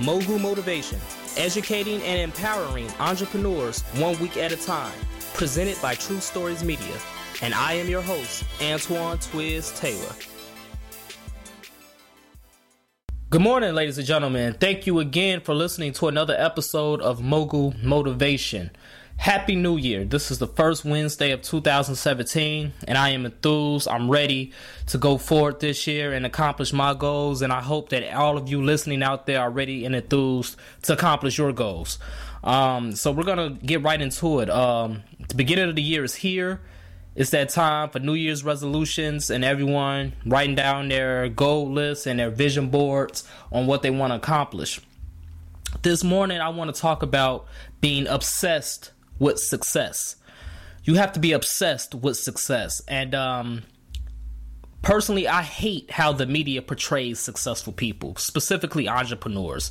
Mogul Motivation, educating and empowering entrepreneurs one week at a time. Presented by True Stories Media. And I am your host, Antoine Twiz Taylor. Good morning, ladies and gentlemen. Thank you again for listening to another episode of Mogul Motivation. Happy New Year. This is the first Wednesday of 2017, and I am enthused. I'm ready to go forward this year and accomplish my goals. And I hope that all of you listening out there are ready and enthused to accomplish your goals. Um, so, we're going to get right into it. Um, the beginning of the year is here. It's that time for New Year's resolutions and everyone writing down their goal lists and their vision boards on what they want to accomplish. This morning, I want to talk about being obsessed with success. You have to be obsessed with success. And um, personally, I hate how the media portrays successful people, specifically entrepreneurs.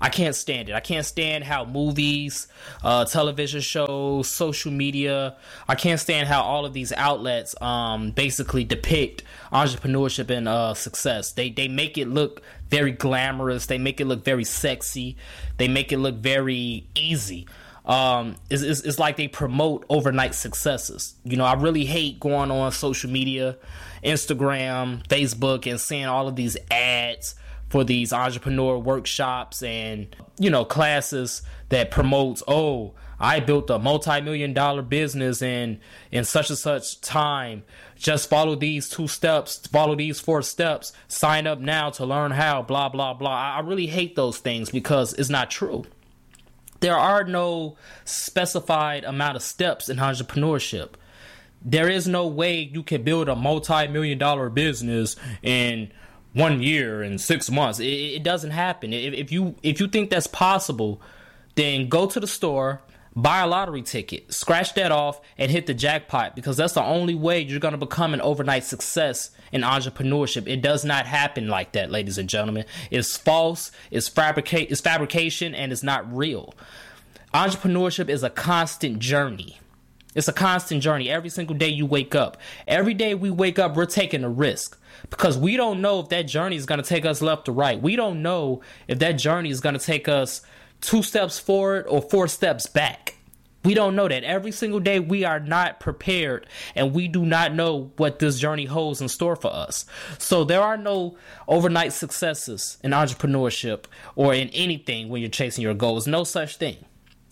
I can't stand it. I can't stand how movies, uh, television shows, social media. I can't stand how all of these outlets um, basically depict entrepreneurship and uh, success. They they make it look very glamorous. They make it look very sexy. They make it look very easy um, is, is like they promote overnight successes. You know, I really hate going on social media, Instagram, Facebook, and seeing all of these ads for these entrepreneur workshops and you know classes that promotes oh I built a multi-million dollar business in in such and such time. Just follow these two steps, follow these four steps, sign up now to learn how, blah blah blah. I really hate those things because it's not true there are no specified amount of steps in entrepreneurship. There is no way you can build a multi-million dollar business in one year and six months. It, it doesn't happen. If, if you if you think that's possible, then go to the store, buy a lottery ticket, scratch that off, and hit the jackpot because that's the only way you're going to become an overnight success in entrepreneurship. It does not happen like that, ladies and gentlemen. It's false, it's fabricate, it's fabrication, and it's not real. Entrepreneurship is a constant journey. It's a constant journey. Every single day you wake up. Every day we wake up, we're taking a risk because we don't know if that journey is going to take us left or right. We don't know if that journey is going to take us two steps forward or four steps back. We don't know that. Every single day we are not prepared and we do not know what this journey holds in store for us. So there are no overnight successes in entrepreneurship or in anything when you're chasing your goals. No such thing.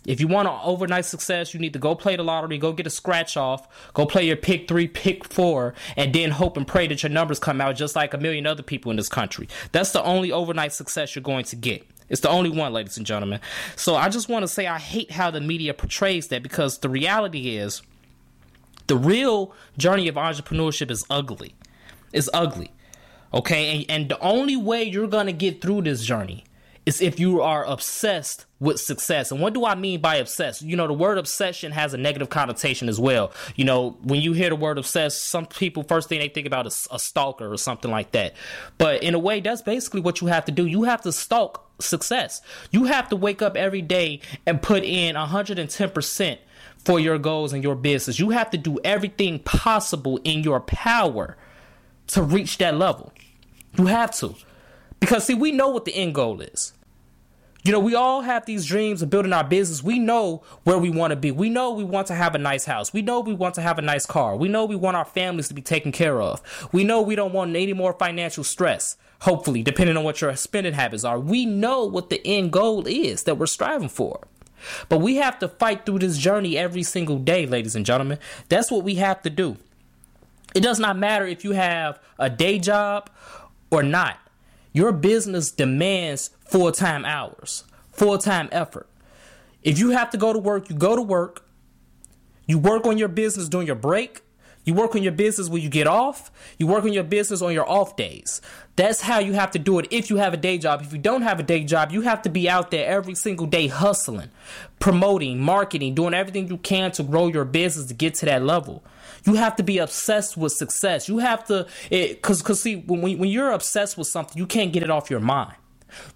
If you want an overnight success, you need to go play the lottery, go get a scratch off, go play your pick three, pick four, and then hope and pray that your numbers come out just like a million other people in this country. That's the only overnight success you're going to get. It's the only one, ladies and gentlemen. So I just want to say I hate how the media portrays that because the reality is the real journey of entrepreneurship is ugly. It's ugly. Okay? And, and the only way you're going to get through this journey is if you are obsessed with success. And what do I mean by obsessed? You know, the word obsession has a negative connotation as well. You know, when you hear the word obsessed, some people first thing they think about is a stalker or something like that. But in a way, that's basically what you have to do. You have to stalk success. You have to wake up every day and put in 110% for your goals and your business. You have to do everything possible in your power to reach that level. You have to. Because, see, we know what the end goal is. You know, we all have these dreams of building our business. We know where we want to be. We know we want to have a nice house. We know we want to have a nice car. We know we want our families to be taken care of. We know we don't want any more financial stress, hopefully, depending on what your spending habits are. We know what the end goal is that we're striving for. But we have to fight through this journey every single day, ladies and gentlemen. That's what we have to do. It does not matter if you have a day job or not. Your business demands full time hours, full time effort. If you have to go to work, you go to work. You work on your business during your break. You work on your business when you get off. You work on your business on your off days. That's how you have to do it if you have a day job. If you don't have a day job, you have to be out there every single day hustling, promoting, marketing, doing everything you can to grow your business to get to that level. You have to be obsessed with success. You have to, because because see, when when you're obsessed with something, you can't get it off your mind.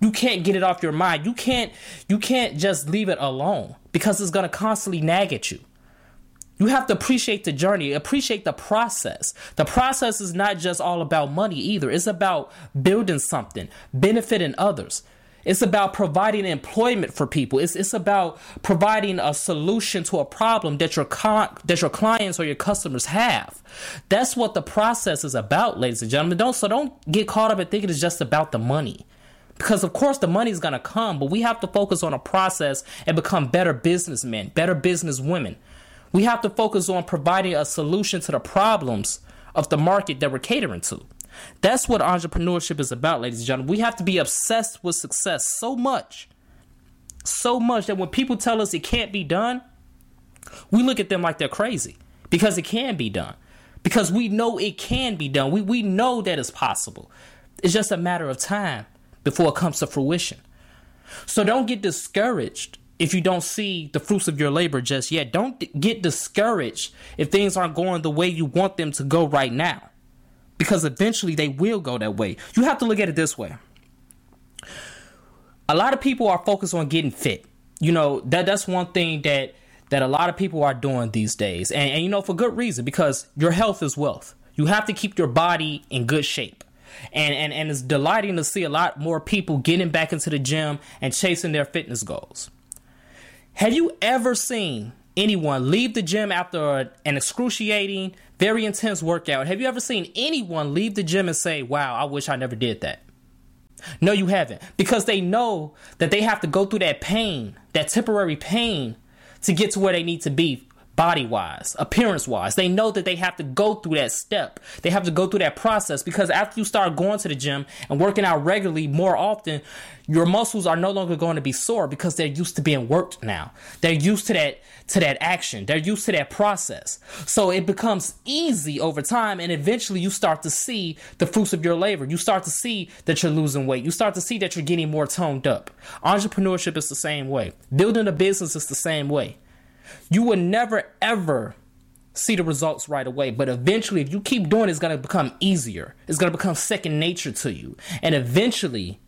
You can't get it off your mind. You can't you can't just leave it alone because it's gonna constantly nag at you. You have to appreciate the journey, appreciate the process. The process is not just all about money either. It's about building something, benefiting others. It's about providing employment for people. It's, it's about providing a solution to a problem that your con- that your clients or your customers have. That's what the process is about, ladies and gentlemen. Don't so don't get caught up in thinking it's just about the money. Because of course the money is gonna come, but we have to focus on a process and become better businessmen, better businesswomen. We have to focus on providing a solution to the problems of the market that we're catering to. That's what entrepreneurship is about, ladies and gentlemen. We have to be obsessed with success so much, so much that when people tell us it can't be done, we look at them like they're crazy because it can be done. Because we know it can be done. We, we know that it's possible. It's just a matter of time before it comes to fruition. So don't get discouraged if you don't see the fruits of your labor just yet. Don't get discouraged if things aren't going the way you want them to go right now because eventually they will go that way. You have to look at it this way. A lot of people are focused on getting fit. You know, that that's one thing that that a lot of people are doing these days. And, and you know, for good reason, because your health is wealth. You have to keep your body in good shape. And, and and it's delighting to see a lot more people getting back into the gym and chasing their fitness goals. Have you ever seen anyone leave the gym after an excruciating, very intense workout. Have you ever seen anyone leave the gym and say, Wow, I wish I never did that? No, you haven't. Because they know that they have to go through that pain, that temporary pain, to get to where they need to be body wise, appearance wise. They know that they have to go through that step. They have to go through that process because after you start going to the gym and working out regularly more often, your muscles are no longer going to be sore because they're used to being worked now. They're used to that to that action. They're used to that process. So it becomes easy over time and eventually you start to see the fruits of your labor. You start to see that you're losing weight. You start to see that you're getting more toned up. Entrepreneurship is the same way. Building a business is the same way. You will never ever see the results right away. But eventually, if you keep doing it, it's to become easier. It's to become second nature to you. And eventually,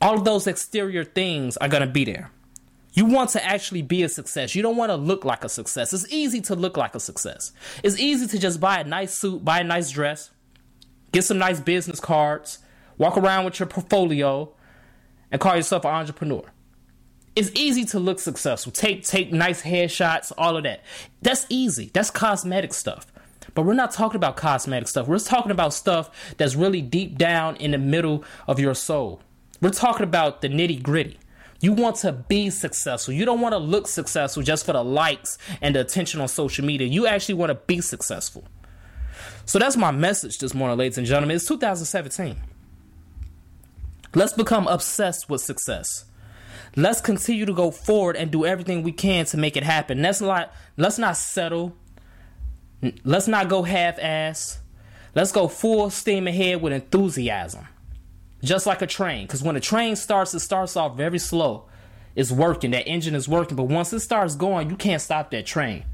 all of those exterior things are to be there. You want to actually be a success. You don't want to look like a success. It's easy to look like a success. It's easy to just buy a nice suit, buy a nice dress, get some nice business cards, walk around with your portfolio, and call yourself an entrepreneur it's easy to look successful. Take take nice headshots, all of that. That's easy. That's cosmetic stuff. But we're not talking about cosmetic stuff. We're talking about stuff that's really deep down in the middle of your soul. We're talking about the nitty gritty. You want to be successful. You don't want to look successful just for the likes and the attention on social media. You actually want to be successful. So that's my message this morning, ladies and gentlemen. It's 2017. Let's become obsessed with success let's continue to go forward and do everything we can to make it happen. Let's not let's not settle. Let's not go half ass. Let's go full steam ahead with enthusiasm. Just like a train. Because when a train starts, it starts off very slow. It's working, that engine is working. But once it starts going, you can't stop that train.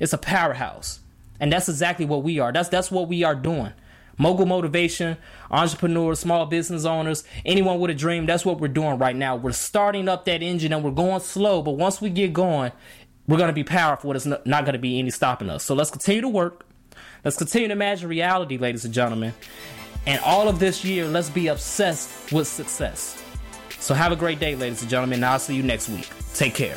It's a powerhouse. And that's exactly what we are. That's that's what we are doing mogul motivation, entrepreneurs, small business owners, anyone with a dream. That's what we're doing right now. We're starting up that engine and we're going slow, but once we get going, we're going to be powerful. There's not going to be any stopping us. So let's continue to work. Let's continue to imagine reality, ladies and gentlemen. And all of this year, let's be obsessed with success. So have a great day, ladies and gentlemen. And I'll see you next week. Take care.